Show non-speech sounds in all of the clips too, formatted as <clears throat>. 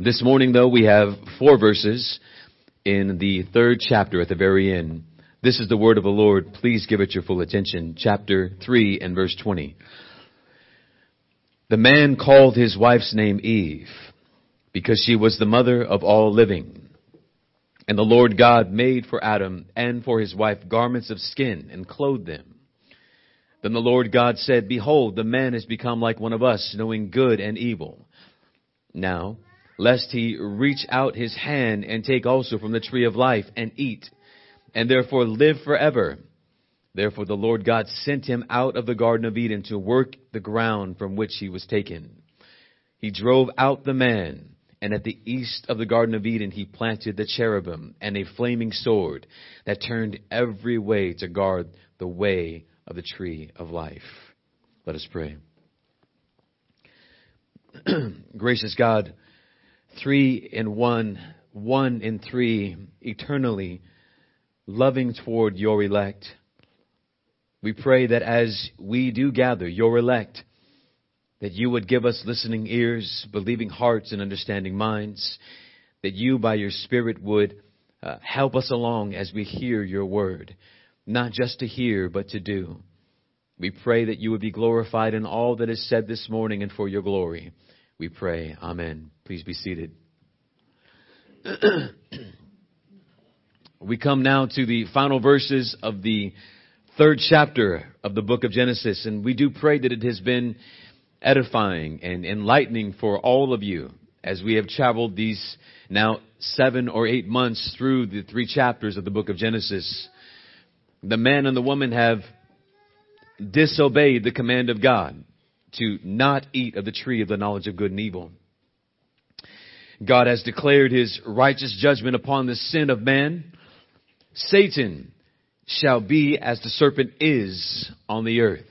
This morning, though, we have four verses in the third chapter at the very end. This is the word of the Lord. Please give it your full attention. Chapter 3 and verse 20. The man called his wife's name Eve because she was the mother of all living. And the Lord God made for Adam and for his wife garments of skin and clothed them. Then the Lord God said, Behold, the man has become like one of us, knowing good and evil. Now, lest he reach out his hand and take also from the tree of life and eat, and therefore live forever. Therefore the Lord God sent him out of the Garden of Eden to work the ground from which he was taken. He drove out the man, and at the east of the Garden of Eden he planted the cherubim and a flaming sword that turned every way to guard the way of the tree of life. Let us pray. <clears throat> Gracious God, three in one, one in three, eternally loving toward your elect. We pray that as we do gather your elect, that you would give us listening ears, believing hearts, and understanding minds, that you by your Spirit would uh, help us along as we hear your word, not just to hear, but to do. We pray that you would be glorified in all that is said this morning and for your glory. We pray. Amen. Please be seated. <clears throat> we come now to the final verses of the third chapter of the book of Genesis, and we do pray that it has been edifying and enlightening for all of you as we have traveled these now seven or eight months through the three chapters of the book of Genesis. The man and the woman have disobeyed the command of God to not eat of the tree of the knowledge of good and evil. God has declared his righteous judgment upon the sin of man. Satan shall be as the serpent is on the earth.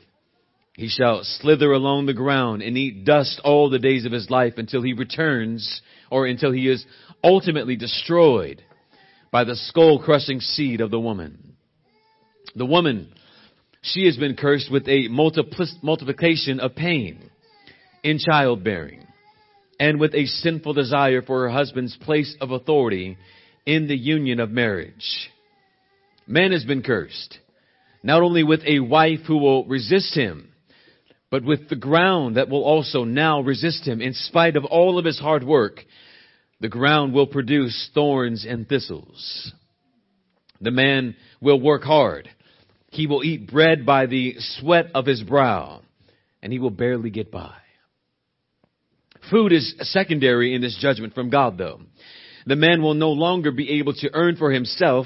He shall slither along the ground and eat dust all the days of his life until he returns or until he is ultimately destroyed by the skull crushing seed of the woman. The woman she has been cursed with a multiplication of pain in childbearing and with a sinful desire for her husband's place of authority in the union of marriage. Man has been cursed, not only with a wife who will resist him, but with the ground that will also now resist him in spite of all of his hard work. The ground will produce thorns and thistles. The man will work hard he will eat bread by the sweat of his brow, and he will barely get by. Food is secondary in this judgment from God, though. The man will no longer be able to earn for himself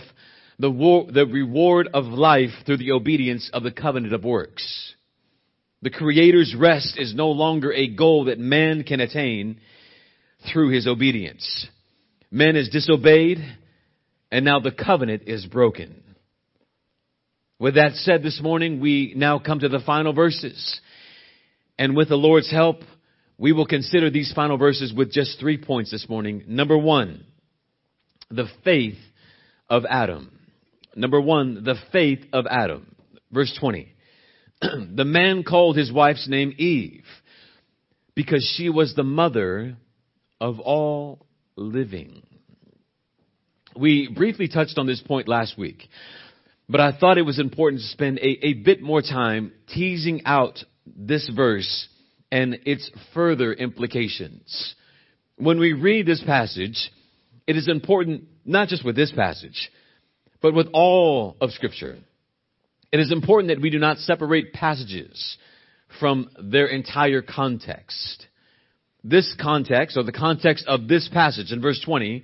the, war, the reward of life through the obedience of the covenant of works. The Creator's rest is no longer a goal that man can attain through his obedience. Man is disobeyed, and now the covenant is broken. With that said, this morning we now come to the final verses. And with the Lord's help, we will consider these final verses with just three points this morning. Number one, the faith of Adam. Number one, the faith of Adam. Verse 20. <clears throat> the man called his wife's name Eve because she was the mother of all living. We briefly touched on this point last week. But I thought it was important to spend a, a bit more time teasing out this verse and its further implications. When we read this passage, it is important, not just with this passage, but with all of scripture. It is important that we do not separate passages from their entire context. This context, or the context of this passage in verse 20,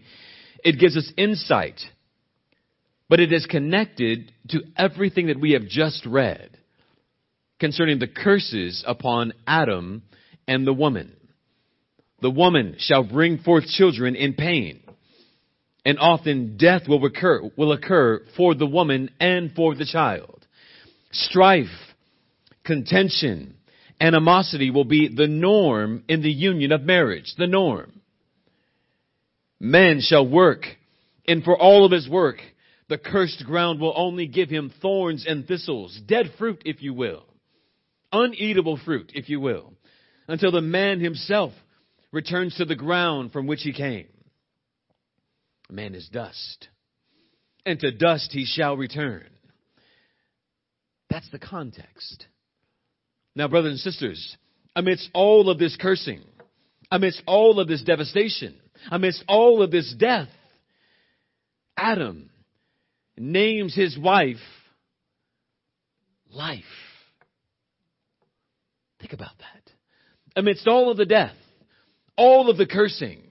it gives us insight but it is connected to everything that we have just read concerning the curses upon Adam and the woman. The woman shall bring forth children in pain, and often death will occur, will occur for the woman and for the child. Strife, contention, animosity will be the norm in the union of marriage, the norm. Man shall work, and for all of his work, the cursed ground will only give him thorns and thistles, dead fruit, if you will, uneatable fruit, if you will, until the man himself returns to the ground from which he came. Man is dust, and to dust he shall return. That's the context. Now, brothers and sisters, amidst all of this cursing, amidst all of this devastation, amidst all of this death, Adam names his wife life. Think about that. Amidst all of the death, all of the cursing,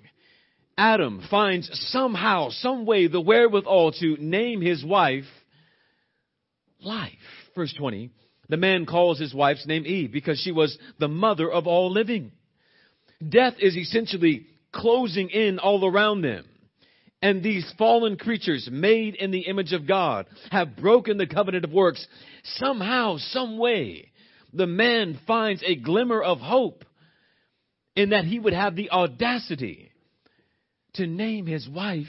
Adam finds somehow, some way, the wherewithal to name his wife life. Verse 20. The man calls his wife's name Eve because she was the mother of all living. Death is essentially closing in all around them. And these fallen creatures made in the image of God have broken the covenant of works. Somehow, some way, the man finds a glimmer of hope in that he would have the audacity to name his wife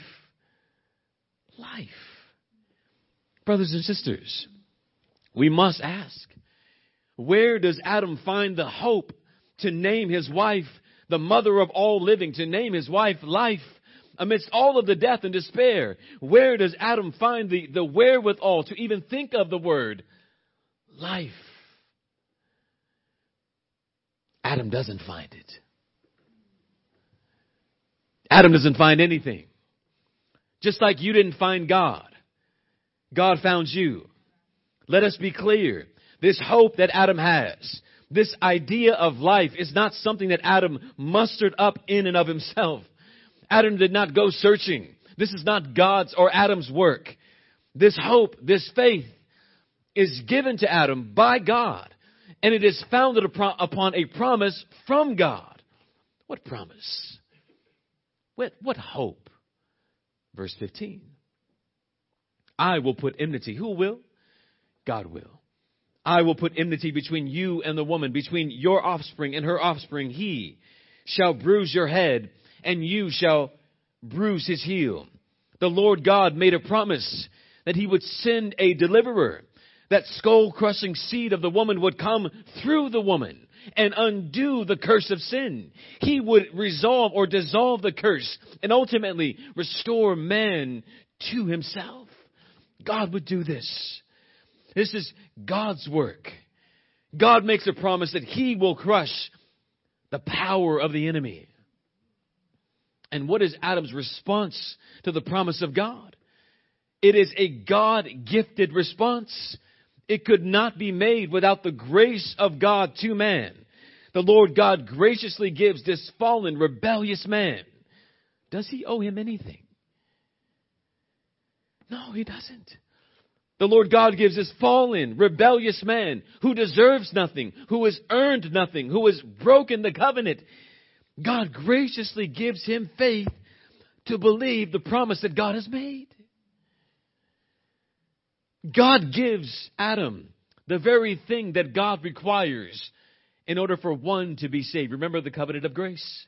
life. Brothers and sisters, we must ask, where does Adam find the hope to name his wife the mother of all living, to name his wife life? Amidst all of the death and despair, where does Adam find the, the wherewithal to even think of the word life? Adam doesn't find it. Adam doesn't find anything. Just like you didn't find God, God found you. Let us be clear. This hope that Adam has, this idea of life is not something that Adam mustered up in and of himself. Adam did not go searching. This is not God's or Adam's work. This hope, this faith is given to Adam by God, and it is founded upon a promise from God. What promise? What, what hope? Verse 15. I will put enmity. Who will? God will. I will put enmity between you and the woman, between your offspring and her offspring. He shall bruise your head, and you shall bruise his heel. The Lord God made a promise that he would send a deliverer. That skull crushing seed of the woman would come through the woman and undo the curse of sin. He would resolve or dissolve the curse and ultimately restore man to himself. God would do this. This is God's work. God makes a promise that he will crush the power of the enemy. And what is Adam's response to the promise of God? It is a God gifted response. It could not be made without the grace of God to man. The Lord God graciously gives this fallen, rebellious man. Does he owe him anything? No, he doesn't. The Lord God gives this fallen, rebellious man who deserves nothing, who has earned nothing, who has broken the covenant. God graciously gives him faith to believe the promise that God has made. God gives Adam the very thing that God requires in order for one to be saved. Remember the covenant of grace.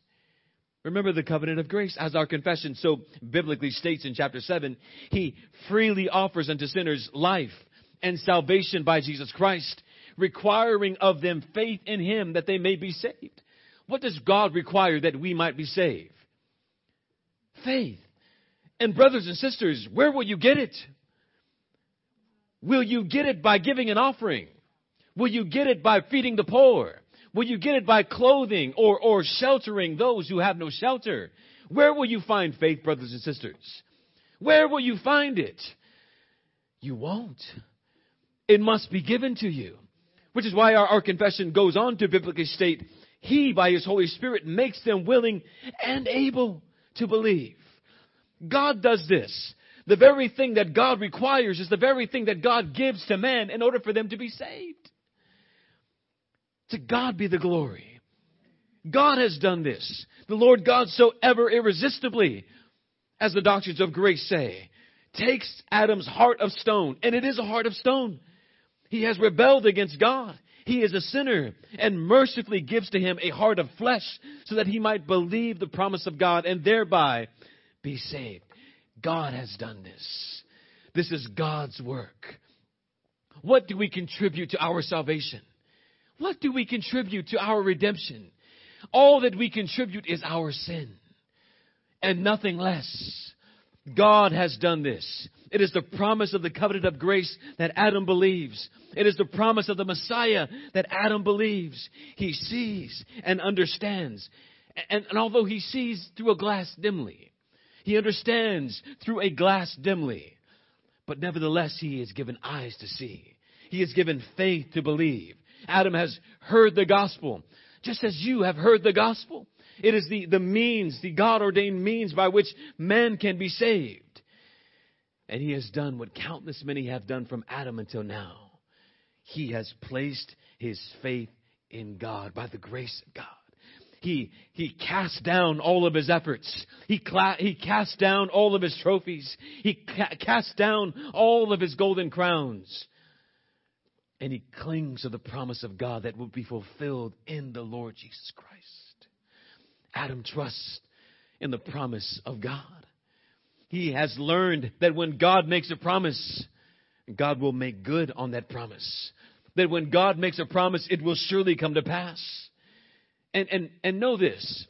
Remember the covenant of grace. As our confession so biblically states in chapter 7, He freely offers unto sinners life and salvation by Jesus Christ, requiring of them faith in Him that they may be saved. What does God require that we might be saved? Faith. And brothers and sisters, where will you get it? Will you get it by giving an offering? Will you get it by feeding the poor? Will you get it by clothing or, or sheltering those who have no shelter? Where will you find faith, brothers and sisters? Where will you find it? You won't. It must be given to you. Which is why our, our confession goes on to biblically state, He, by His Holy Spirit, makes them willing and able to believe. God does this. The very thing that God requires is the very thing that God gives to men in order for them to be saved. To God be the glory. God has done this. The Lord God so ever irresistibly, as the doctrines of grace say, takes Adam's heart of stone, and it is a heart of stone. He has rebelled against God. He is a sinner and mercifully gives to him a heart of flesh so that he might believe the promise of God and thereby be saved. God has done this. This is God's work. What do we contribute to our salvation? What do we contribute to our redemption? All that we contribute is our sin and nothing less. God has done this. It is the promise of the covenant of grace that Adam believes. It is the promise of the Messiah that Adam believes. He sees and understands. And, and, although he sees through a glass dimly, he understands through a glass dimly. But nevertheless, he is given eyes to see. He is given faith to believe. Adam has heard the gospel, just as you have heard the gospel. It is the, the means, the God ordained means by which man can be saved. And he has done what countless many have done from Adam until now. He has placed his faith in God by the grace of God. He, he cast down all of his efforts. He, cla- he cast down all of his trophies. He ca- cast down all of his golden crowns. And he clings to the promise of God that will be fulfilled in the Lord Jesus Christ. Adam trusts in the promise of God. He has learned that when God makes a promise, God will make good on that promise. That when God makes a promise, it will surely come to pass. And, and, and know this.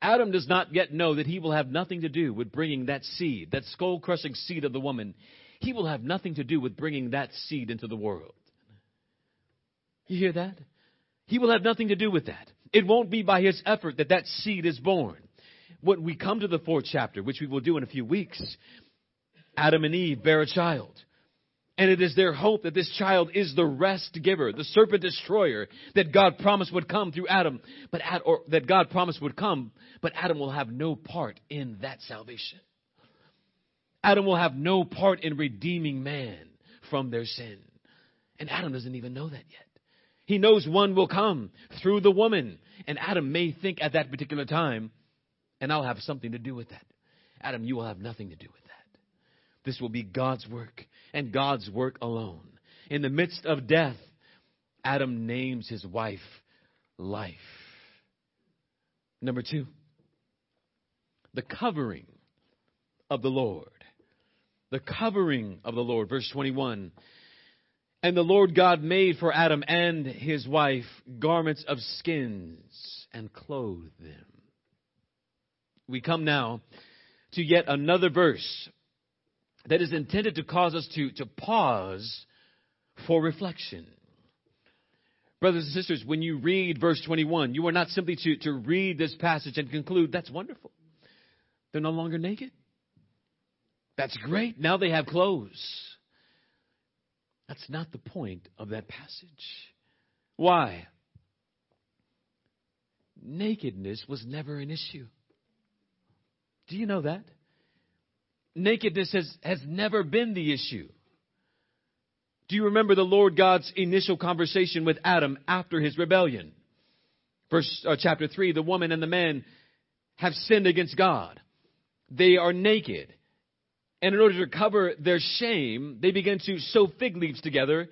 Adam does not yet know that he will have nothing to do with bringing that seed, that skull crushing seed of the woman. He will have nothing to do with bringing that seed into the world. You hear that? He will have nothing to do with that. It won't be by his effort that that seed is born. When we come to the fourth chapter, which we will do in a few weeks, Adam and Eve bear a child. And it is their hope that this child is the rest giver, the serpent destroyer that God promised would come through Adam, but or that God promised would come, but Adam will have no part in that salvation. Adam will have no part in redeeming man from their sin. And Adam doesn't even know that yet. He knows one will come through the woman. And Adam may think at that particular time, and I'll have something to do with that. Adam, you will have nothing to do with that. This will be God's work and God's work alone. In the midst of death, Adam names his wife life. Number two, the covering of the Lord. The covering of the Lord. Verse 21 and the Lord God made for Adam and his wife garments of skins and clothed them. We come now to yet another verse that is intended to cause us to, to pause for reflection. Brothers and sisters, when you read verse 21, you are not simply to, to read this passage and conclude, that's wonderful. They're no longer naked. That's great. Now they have clothes. That's not the point of that passage. Why? Nakedness was never an issue. Do you know that? Nakedness has, has never been the issue. Do you remember the Lord God's initial conversation with Adam after his rebellion? Verse uh, chapter 3, the woman and the man have sinned against God. They are naked. And in order to cover their shame, they began to sew fig leaves together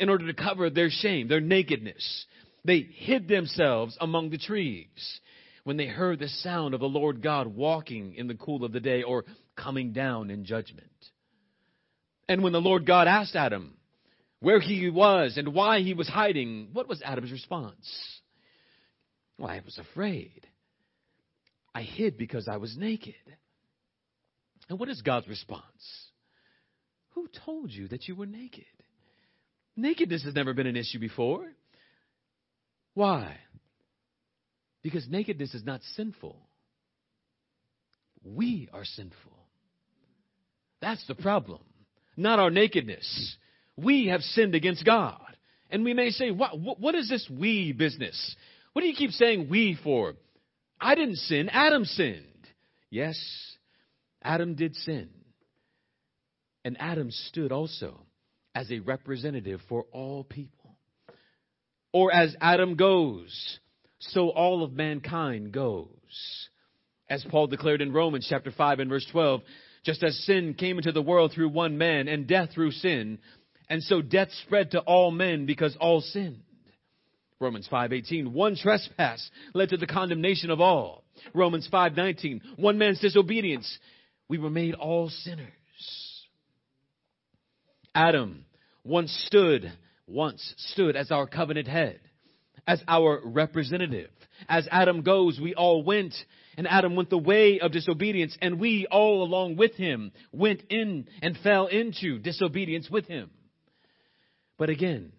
in order to cover their shame, their nakedness. They hid themselves among the trees when they heard the sound of the Lord God walking in the cool of the day or coming down in judgment. And when the Lord God asked Adam where he was and why he was hiding, what was Adam's response? Well, I was afraid. I hid because I was naked. And what is God's response? Who told you that you were naked? Nakedness has never been an issue before. Why? Because nakedness is not sinful. We are sinful. That's the problem. Not our nakedness. We have sinned against God. And we may say, what, what is this we business? What do you keep saying we for? I didn't sin. Adam sinned. Yes, Adam did sin. And Adam stood also as a representative for all people. Or as Adam goes, so all of mankind goes. As Paul declared in Romans chapter 5 and verse 12, just as sin came into the world through one man and death through sin, and so death spread to all men because all sinned. Romans 5:18 one trespass led to the condemnation of all. Romans 5:19 one man's disobedience we were made all sinners. Adam once stood, once stood as our covenant head. As our representative. As Adam goes, we all went, and Adam went the way of disobedience, and we all along with him went in and fell into disobedience with him. But again,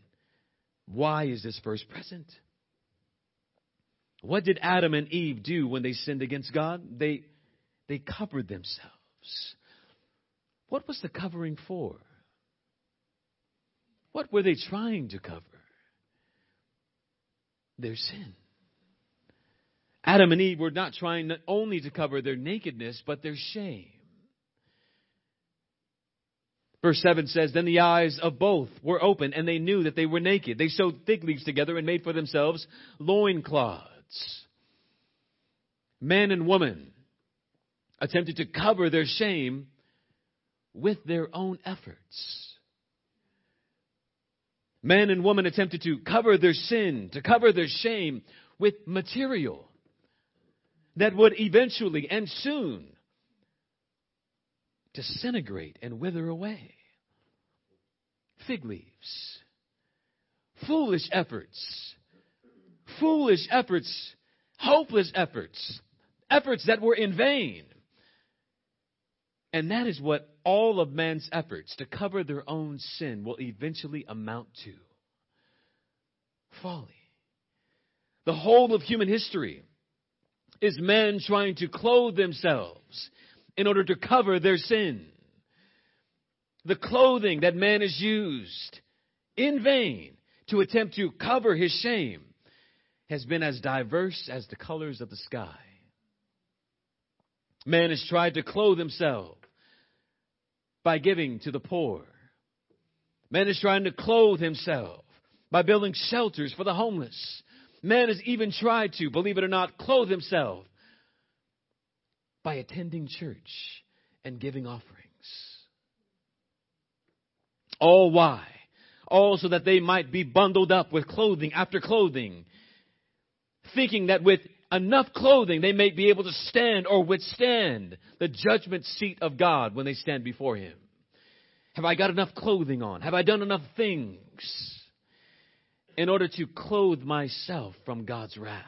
why is this verse present? What did Adam and Eve do when they sinned against God? They, they covered themselves. What was the covering for? What were they trying to cover? Their sin. Adam and Eve were not trying not only to cover their nakedness, but their shame. Verse 7 says, Then the eyes of both were open, and they knew that they were naked. They sewed fig leaves together and made for themselves loincloths. Man and woman attempted to cover their shame with their own efforts. Man and woman attempted to cover their sin, to cover their shame with material that would eventually and soon disintegrate and wither away. Fig leaves. Foolish efforts. Foolish efforts. Hopeless efforts. Efforts that were in vain. And that is what all of man's efforts to cover their own sin will eventually amount to folly. The whole of human history is men trying to clothe themselves in order to cover their sin. The clothing that man has used in vain to attempt to cover his shame has been as diverse as the colors of the sky. Man has tried to clothe himself by giving to the poor. Man is trying to clothe himself by building shelters for the homeless. Man has even tried to, believe it or not, clothe himself by attending church and giving offerings. All why? All so that they might be bundled up with clothing after clothing, thinking that with enough clothing they may be able to stand or withstand the judgment seat of God when they stand before Him. Have I got enough clothing on? Have I done enough things in order to clothe myself from God's wrath?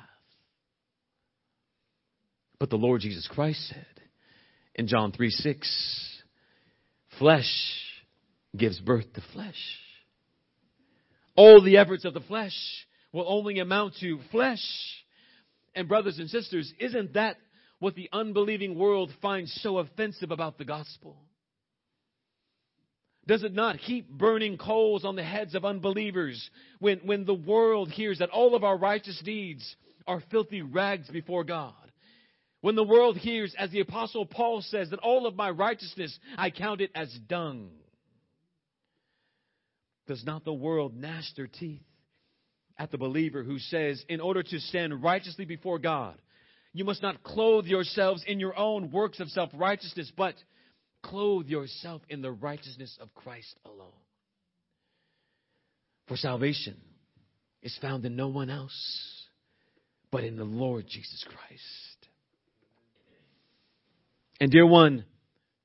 But the Lord Jesus Christ said in John 3 6, flesh gives birth to flesh. All the efforts of the flesh will only amount to flesh. And brothers and sisters, isn't that what the unbelieving world finds so offensive about the gospel? Does it not heap burning coals on the heads of unbelievers when, when the world hears that all of our righteous deeds are filthy rags before God? When the world hears, as the apostle Paul says, that all of my righteousness I count it as dung. Does not the world gnash their teeth at the believer who says, in order to stand righteously before God, you must not clothe yourselves in your own works of self righteousness, but clothe yourself in the righteousness of Christ alone. For salvation is found in no one else but in the Lord Jesus Christ. And dear one,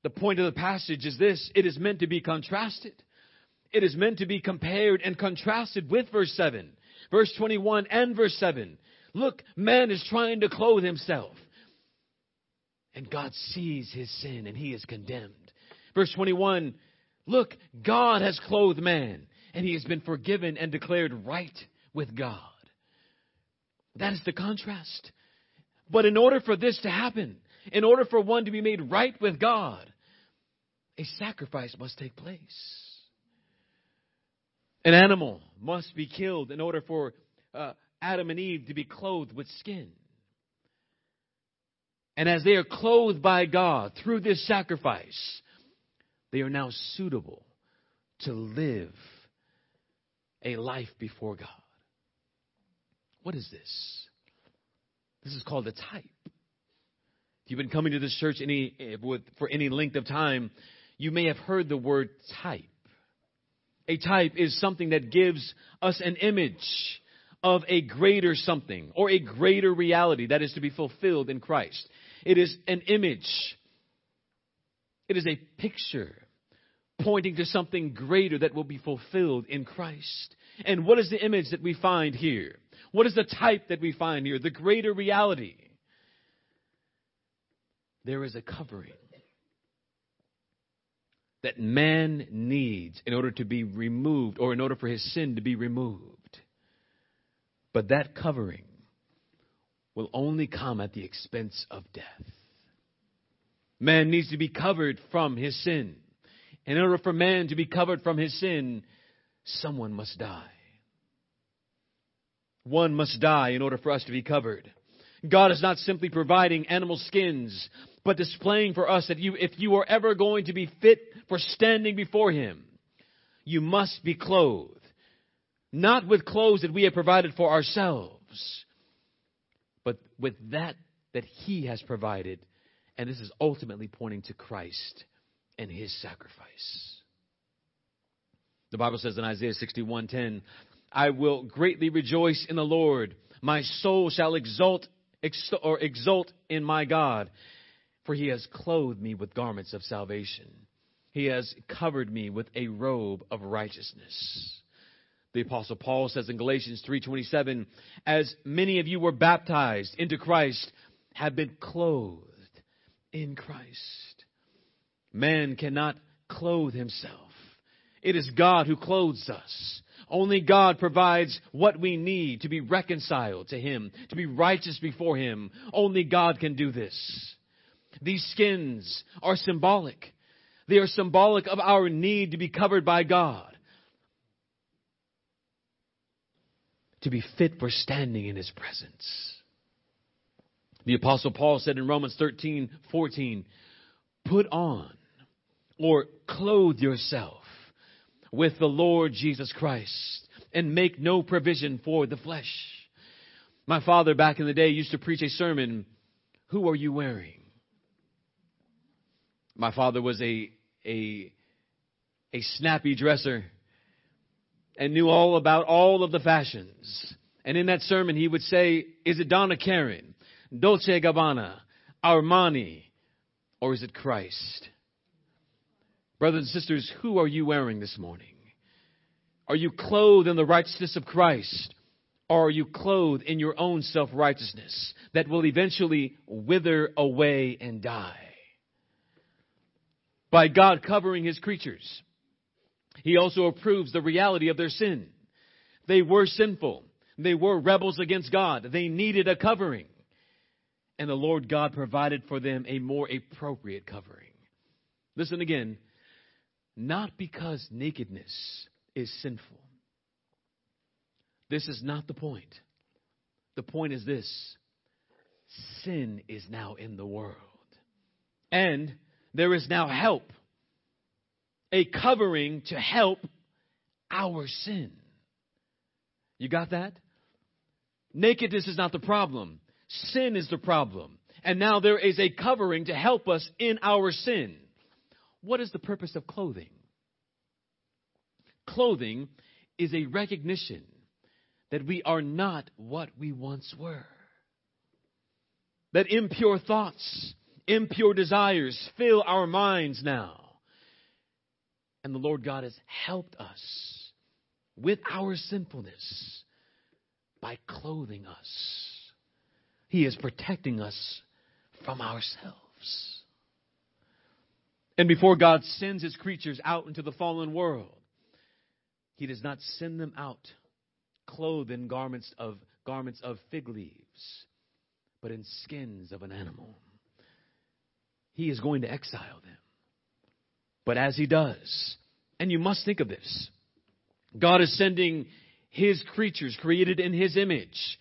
the point of the passage is this. It is meant to be contrasted. It is meant to be compared and contrasted with verse 7, verse 21 and verse 7. Look, man is trying to clothe himself. And God sees his sin and he is condemned. Verse 21, look, God has clothed man and he has been forgiven and declared right with God. That is the contrast. But in order for this to happen, in order for one to be made right with God, a sacrifice must take place. An animal must be killed in order for uh, Adam and Eve to be clothed with skin. And as they are clothed by God through this sacrifice, they are now suitable to live a life before God. What is this? This is called a type If you've been coming to this church any, eh, for any length of time, you may have heard the word type. A type is something that gives us an image of a greater something or a greater reality that is to be fulfilled in Christ. It is an image. It is a picture pointing to something greater that will be fulfilled in Christ. And what is the image that we find here? What is the type that we find here? The greater reality. There is a covering that man needs in order to be removed or in order for his sin to be removed. But that covering will only come at the expense of death. Man needs to be covered from his sin. In order for man to be covered from his sin, someone must die. One must die in order for us to be covered. God is not simply providing animal skins, but displaying for us that you, if you are ever going to be fit for standing before Him, you must be clothed. Not with clothes that we have provided for ourselves, but with that that He has provided. And this is ultimately pointing to Christ and His sacrifice. The Bible says in Isaiah 61:10, I will greatly rejoice in the Lord. My soul shall exult or exult in my God, for he has clothed me with garments of salvation. He has covered me with a robe of righteousness. The apostle Paul says in Galatians 3:27, as many of you were baptized into Christ, have been clothed in Christ. Man cannot clothe himself. It is God who clothes us. Only God provides what we need to be reconciled to Him, to be righteous before Him. Only God can do this. These skins are symbolic. They are symbolic of our need to be covered by God. To be fit for standing in His presence. The apostle Paul said in Romans 13, 14, put on or clothe yourself with the Lord Jesus Christ and make no provision for the flesh. My father back in the day used to preach a sermon, Who are you wearing? My father was a, a, a snappy dresser and knew all about all of the fashions. And in that sermon, he would say, Is it Donna Karan, Dolce Gabbana, Armani, or is it Christ? Brothers and sisters, who are you wearing this morning? Are you clothed in the righteousness of Christ? Or are you clothed in your own self righteousness that will eventually wither away and die? By God covering his creatures, he also approves the reality of their sin. They were sinful. They were rebels against God. They needed a covering. And the Lord God provided for them a more appropriate covering. Listen again not because nakedness is sinful. This is not the point. The point is this sin is now in the world. And there is now help, a covering to help our sin. You got that? Nakedness is not the problem, sin is the problem. And now there is a covering to help us in our sin. What is the purpose of clothing? Clothing is a recognition that we are not what we once were. That impure thoughts, impure desires fill our minds now. And the Lord God has helped us with our sinfulness by clothing us. He is protecting us from ourselves. And before God sends his creatures out into the fallen world, he does not send them out clothed in garments of garments of fig leaves, but in skins of an animal. He is going to exile them. But as he does, and you must think of this, God is sending his creatures created in his image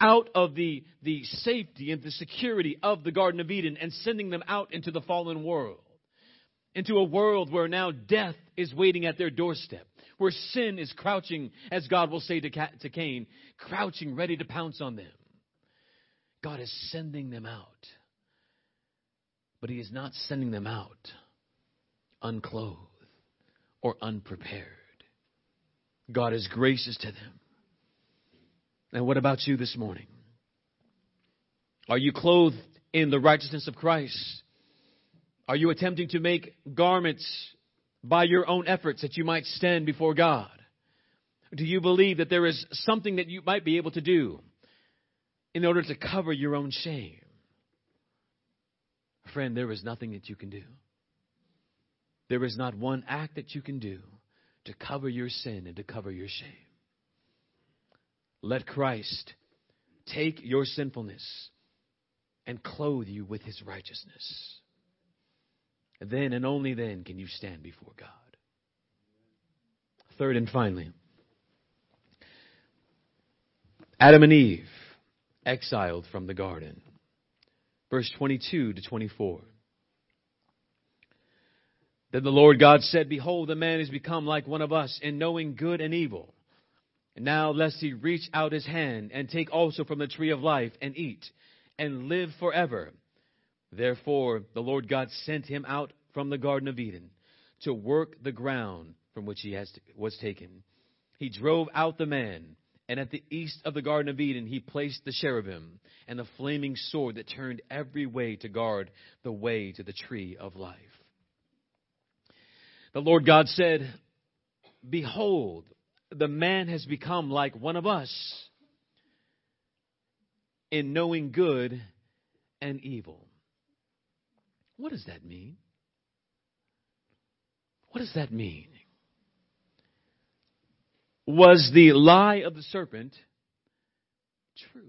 out of the, the safety and the security of the Garden of Eden and sending them out into the fallen world into a world where now death is waiting at their doorstep, where sin is crouching, as God will say to, to Cain, crouching ready to pounce on them. God is sending them out. But He is not sending them out unclothed or unprepared. God is gracious to them. And what about you this morning? Are you clothed in the righteousness of Christ? Are you attempting to make garments by your own efforts that you might stand before God? do you believe that there is something that you might be able to do in order to cover your own shame? Friend, there is nothing that you can do. There is not one act that you can do to cover your sin and to cover your shame. Let Christ take your sinfulness and clothe you with his righteousness. Then and only then can you stand before God. Third and finally, Adam and Eve exiled from the garden. Verse 22 to 24. Then the Lord God said, Behold, the man is become like one of us in knowing good and evil. And now lest he reach out his hand and take also from the tree of life and eat and live forever. Therefore the Lord God sent him out from the Garden of Eden to work the ground from which he has, was taken. He drove out the man, and at the east of the Garden of Eden he placed the cherubim and the flaming sword that turned every way to guard the way to the tree of life. The Lord God said, Behold, the man has become like one of us in knowing good and evil. What does that mean? What does that mean? Was the lie of the serpent true?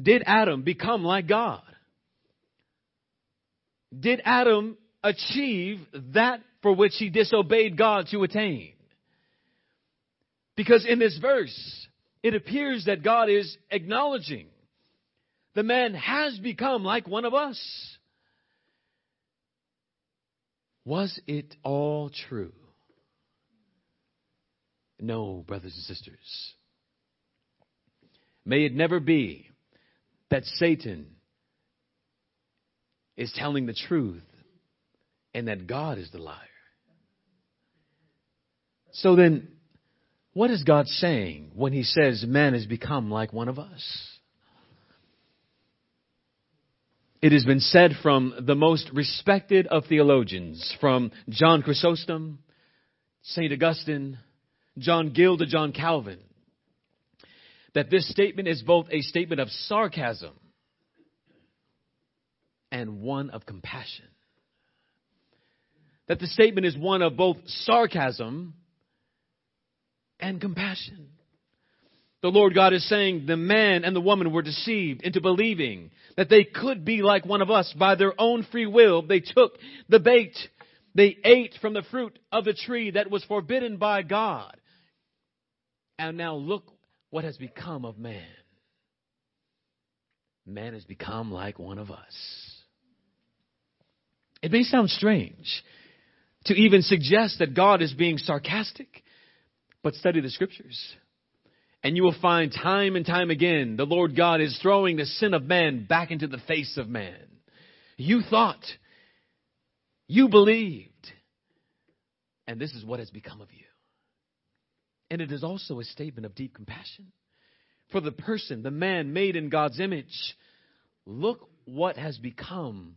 Did Adam become like God? Did Adam achieve that for which he disobeyed God to attain? Because in this verse, it appears that God is acknowledging the man has become like one of us. Was it all true? No, brothers and sisters. May it never be that Satan is telling the truth and that God is the liar. So then, what is God saying when he says man has become like one of us? It has been said from the most respected of theologians, from John Chrysostom, St. Augustine, John Gill to John Calvin, that this statement is both a statement of sarcasm and one of compassion. That the statement is one of both sarcasm and compassion. The Lord God is saying the man and the woman were deceived into believing that they could be like one of us by their own free will. They took the bait. They ate from the fruit of the tree that was forbidden by God. And now look what has become of man. Man has become like one of us. It may sound strange to even suggest that God is being sarcastic, but study the scriptures. And you will find time and time again the Lord God is throwing the sin of man back into the face of man. You thought, you believed, and this is what has become of you. And it is also a statement of deep compassion for the person, the man made in God's image. Look what has become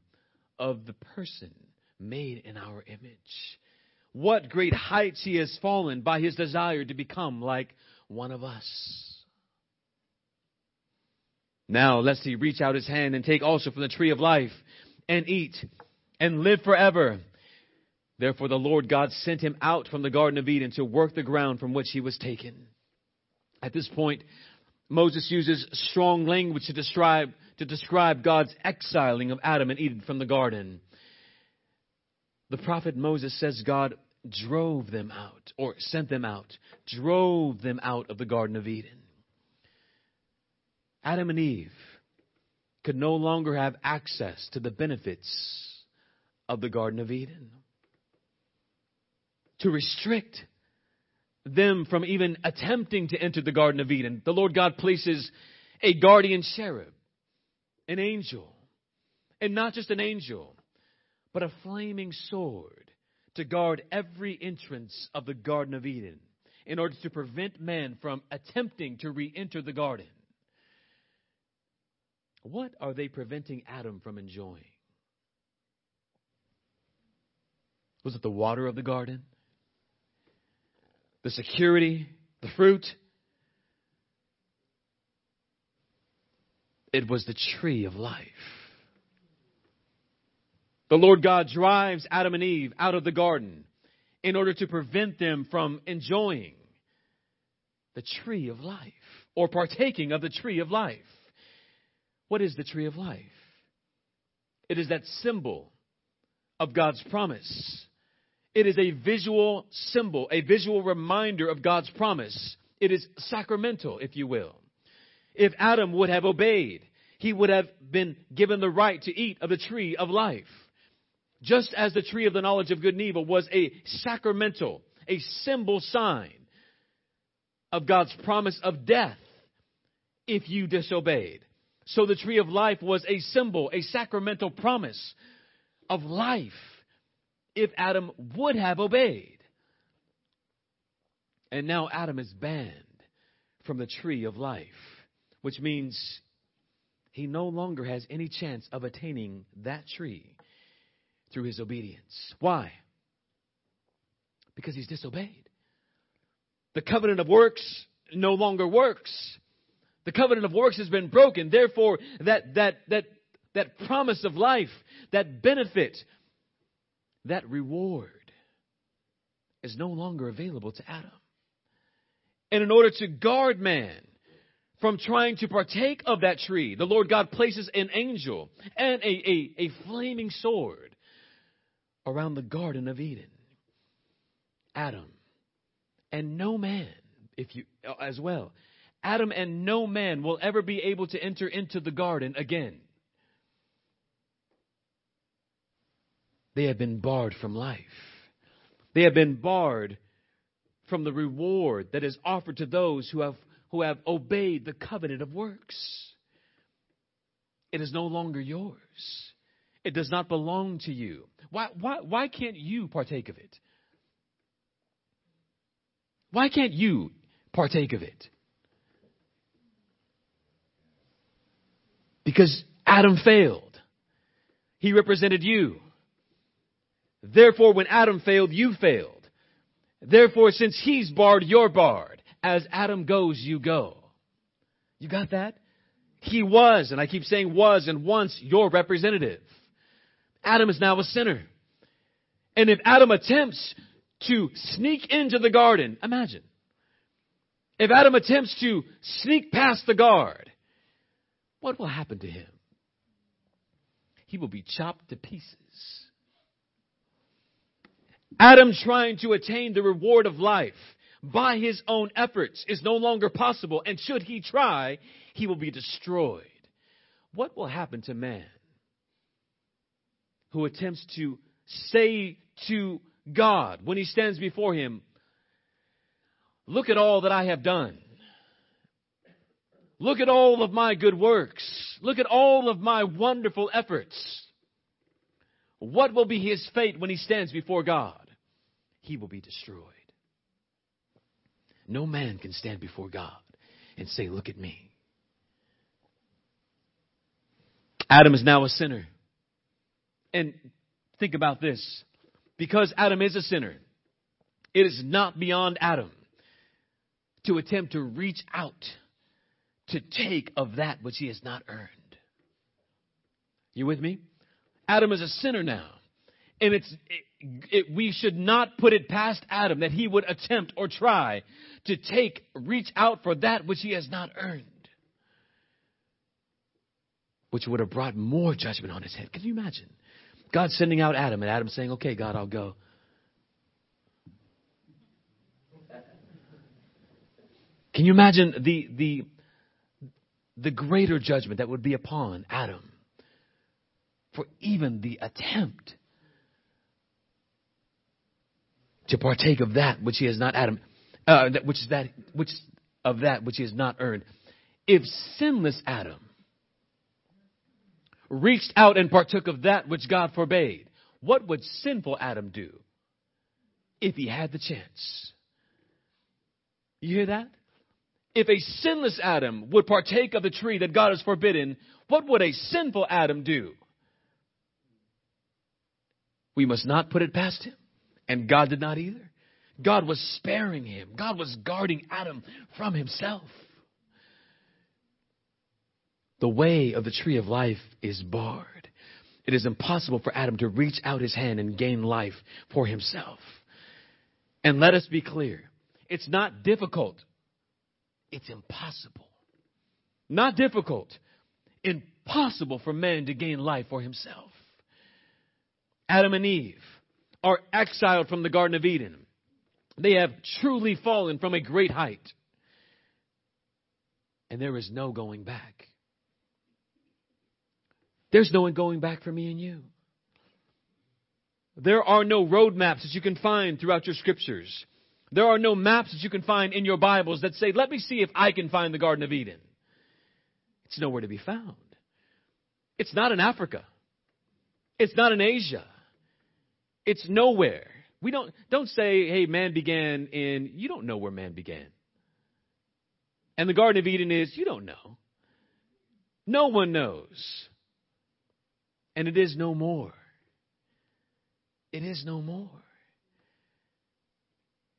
of the person made in our image. What great heights he has fallen by his desire to become like one of us. Now, lest he reach out his hand and take also from the tree of life and eat and live forever. Therefore, the Lord God sent him out from the Garden of Eden to work the ground from which he was taken. At this point, Moses uses strong language to describe, to describe God's exiling of Adam and Eve from the garden. The prophet Moses says God drove them out, or sent them out, drove them out of the Garden of Eden. Adam and Eve could no longer have access to the benefits of the Garden of Eden. To restrict them from even attempting to enter the Garden of Eden, the Lord God places a guardian cherub, an angel, and not just an angel, but a flaming sword to guard every entrance of the Garden of Eden in order to prevent man from attempting to re enter the garden. What are they preventing Adam from enjoying? Was it the water of the garden? the security, the fruit. It was the tree of life. The Lord God drives Adam and Eve out of the garden in order to prevent them from enjoying the tree of life or partaking of the tree of life. What is the tree of life? It is that symbol of God's promise. It is a visual symbol, a visual reminder of God's promise. It is sacramental, if you will. If Adam would have obeyed, he would have been given the right to eat of the tree of life. Just as the tree of the knowledge of good and evil was a sacramental, a symbol sign of God's promise of death if you disobeyed. So the tree of life was a symbol, a sacramental promise of life if Adam would have obeyed. And now Adam is banned from the tree of life, which means he no longer has any chance of attaining that tree through his obedience. Why? Because he's disobeyed. The covenant of works no longer works. The covenant of works has been broken. Therefore, that, that, that, that promise of life, that benefit, that reward is no longer available to Adam. And in order to guard man from trying to partake of that tree, the Lord God places an angel and a, a, a flaming sword around the Garden of Eden. Adam and no man, if you uh, as well. Adam and no man will ever be able to enter into the garden again. They have been barred from life. They have been barred from the reward that is offered to those who have, who have obeyed the covenant of works. It is no longer yours. It does not belong to you. Why, why, why can't you partake of it? Why can't you partake of it? Because Adam failed. He represented you. Therefore, when Adam failed, you failed. Therefore, since he's barred, you're barred. As Adam goes, you go. You got that? He was, and I keep saying was and once, your representative. Adam is now a sinner. And if Adam attempts to sneak into the garden, imagine. If Adam attempts to sneak past the guard, what will happen to him? He will be chopped to pieces. Adam trying to attain the reward of life by his own efforts is no longer possible, and should he try, he will be destroyed. What will happen to man who attempts to say to God when he stands before him, Look at all that I have done. Look at all of my good works. Look at all of my wonderful efforts. What will be his fate when he stands before God? He will be destroyed. No man can stand before God and say, Look at me. Adam is now a sinner. And think about this. Because Adam is a sinner, it is not beyond Adam to attempt to reach out to take of that which he has not earned. You with me? Adam is a sinner now. And it's, it, it, we should not put it past Adam that he would attempt or try to take, reach out for that which he has not earned. Which would have brought more judgment on his head. Can you imagine? God sending out Adam and Adam saying, okay, God, I'll go. Can you imagine the, the, the greater judgment that would be upon Adam for even the attempt to partake of that which he has not Adam, uh, which is that which of that which he has not earned. If sinless Adam reached out and partook of that which God forbade, what would sinful Adam do if he had the chance? You hear that? If a sinless Adam would partake of the tree that God has forbidden, what would a sinful Adam do? We must not put it past him. And God did not either. God was sparing him. God was guarding Adam from himself. The way of the tree of life is barred. It is impossible for Adam to reach out his hand and gain life for himself. And let us be clear it's not difficult, it's impossible. Not difficult, impossible for man to gain life for himself. Adam and Eve are exiled from the Garden of Eden. They have truly fallen from a great height. And there is no going back. There's no one going back for me and you. There are no road maps that you can find throughout your scriptures. There are no maps that you can find in your Bibles that say, let me see if I can find the Garden of Eden. It's nowhere to be found. It's not in Africa. It's not in Asia. It's nowhere. We don't, don't say, hey, man began in, you don't know where man began. And the Garden of Eden is, you don't know. No one knows. And it is no more. It is no more.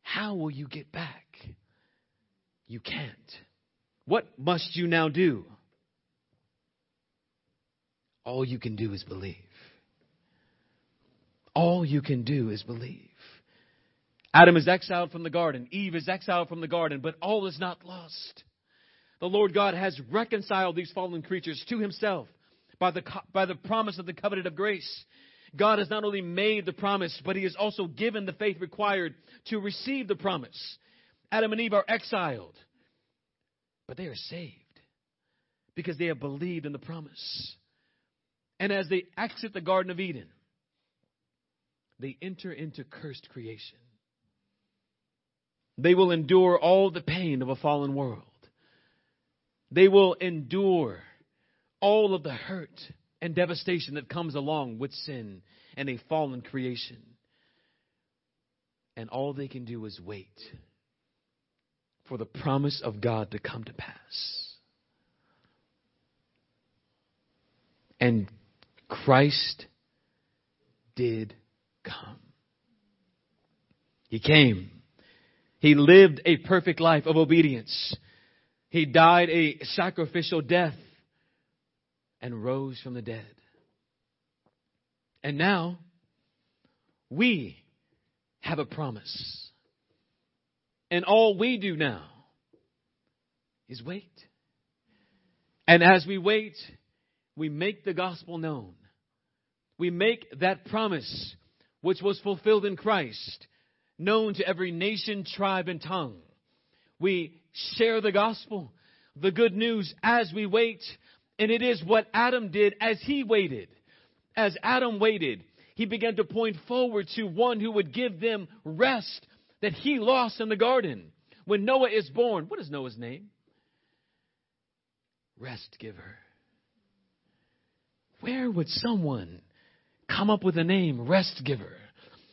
How will you get back? You can't. What must you now do? All you can do is believe. All you can do is believe. Adam is exiled from the garden. Eve is exiled from the garden, but all is not lost. The Lord God has reconciled these fallen creatures to himself by the, by the promise of the covenant of grace. God has not only made the promise, but he has also given the faith required to receive the promise. Adam and Eve are exiled, but they are saved because they have believed in the promise. And as they exit the Garden of Eden, they enter into cursed creation. They will endure all the pain of a fallen world. They will endure all of the hurt and devastation that comes along with sin and a fallen creation. And all they can do is wait for the promise of God to come to pass. And Christ did come. He came. He lived a perfect life of obedience. He died a sacrificial death and rose from the dead. And now we have a promise. And all we do now is wait. And as we wait, we make the gospel known. We make that promise, which was fulfilled in Christ, known to every nation, tribe, and tongue. We share the gospel, the good news, as we wait and it is what Adam did as he waited. As Adam waited, he began to point forward to one who would give them rest that he lost in the garden. When Noah is born, what is Noah's name? Rest giver. Where would someone come up with a name, rest giver,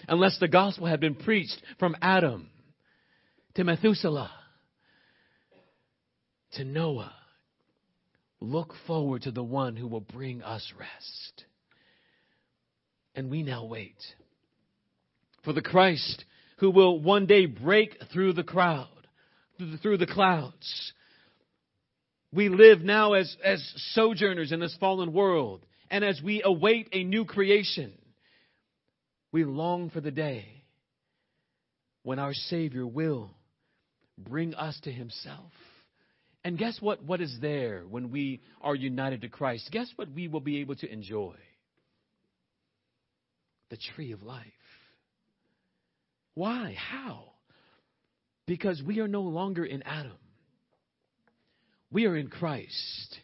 unless the gospel had been preached from Adam to Methuselah to Noah? Look forward to the one who will bring us rest. And we now wait for the Christ who will one day break through the crowd, through the clouds. We live now as, as sojourners in this fallen world, and as we await a new creation, we long for the day when our Savior will bring us to Himself. And guess what? What is there when we are united to Christ? Guess what we will be able to enjoy? The tree of life. Why? How? Because we are no longer in Adam. We are in Christ.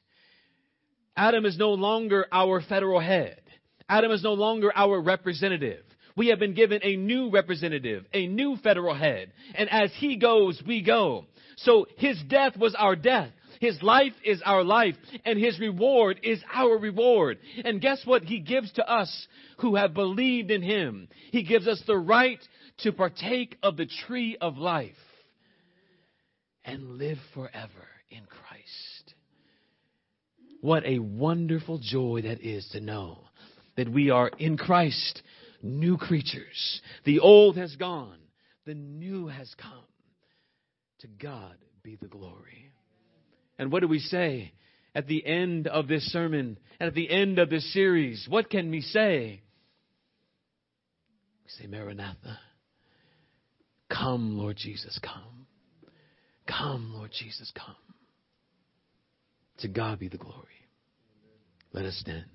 Adam is no longer our federal head. Adam is no longer our representative. We have been given a new representative, a new federal head. And as he goes, we go. So his death was our death. His life is our life, and his reward is our reward. And guess what he gives to us who have believed in him? He gives us the right to partake of the tree of life and live forever in Christ. What a wonderful joy that is to know that we are in Christ, new creatures. The old has gone, The new has come. To God be the glory. And what do we say at the end of this sermon, and at the end of this series? What can we say? We say, Maranatha. Come, Lord Jesus, come. Come, Lord Jesus, come. To God be the glory. Let us stand.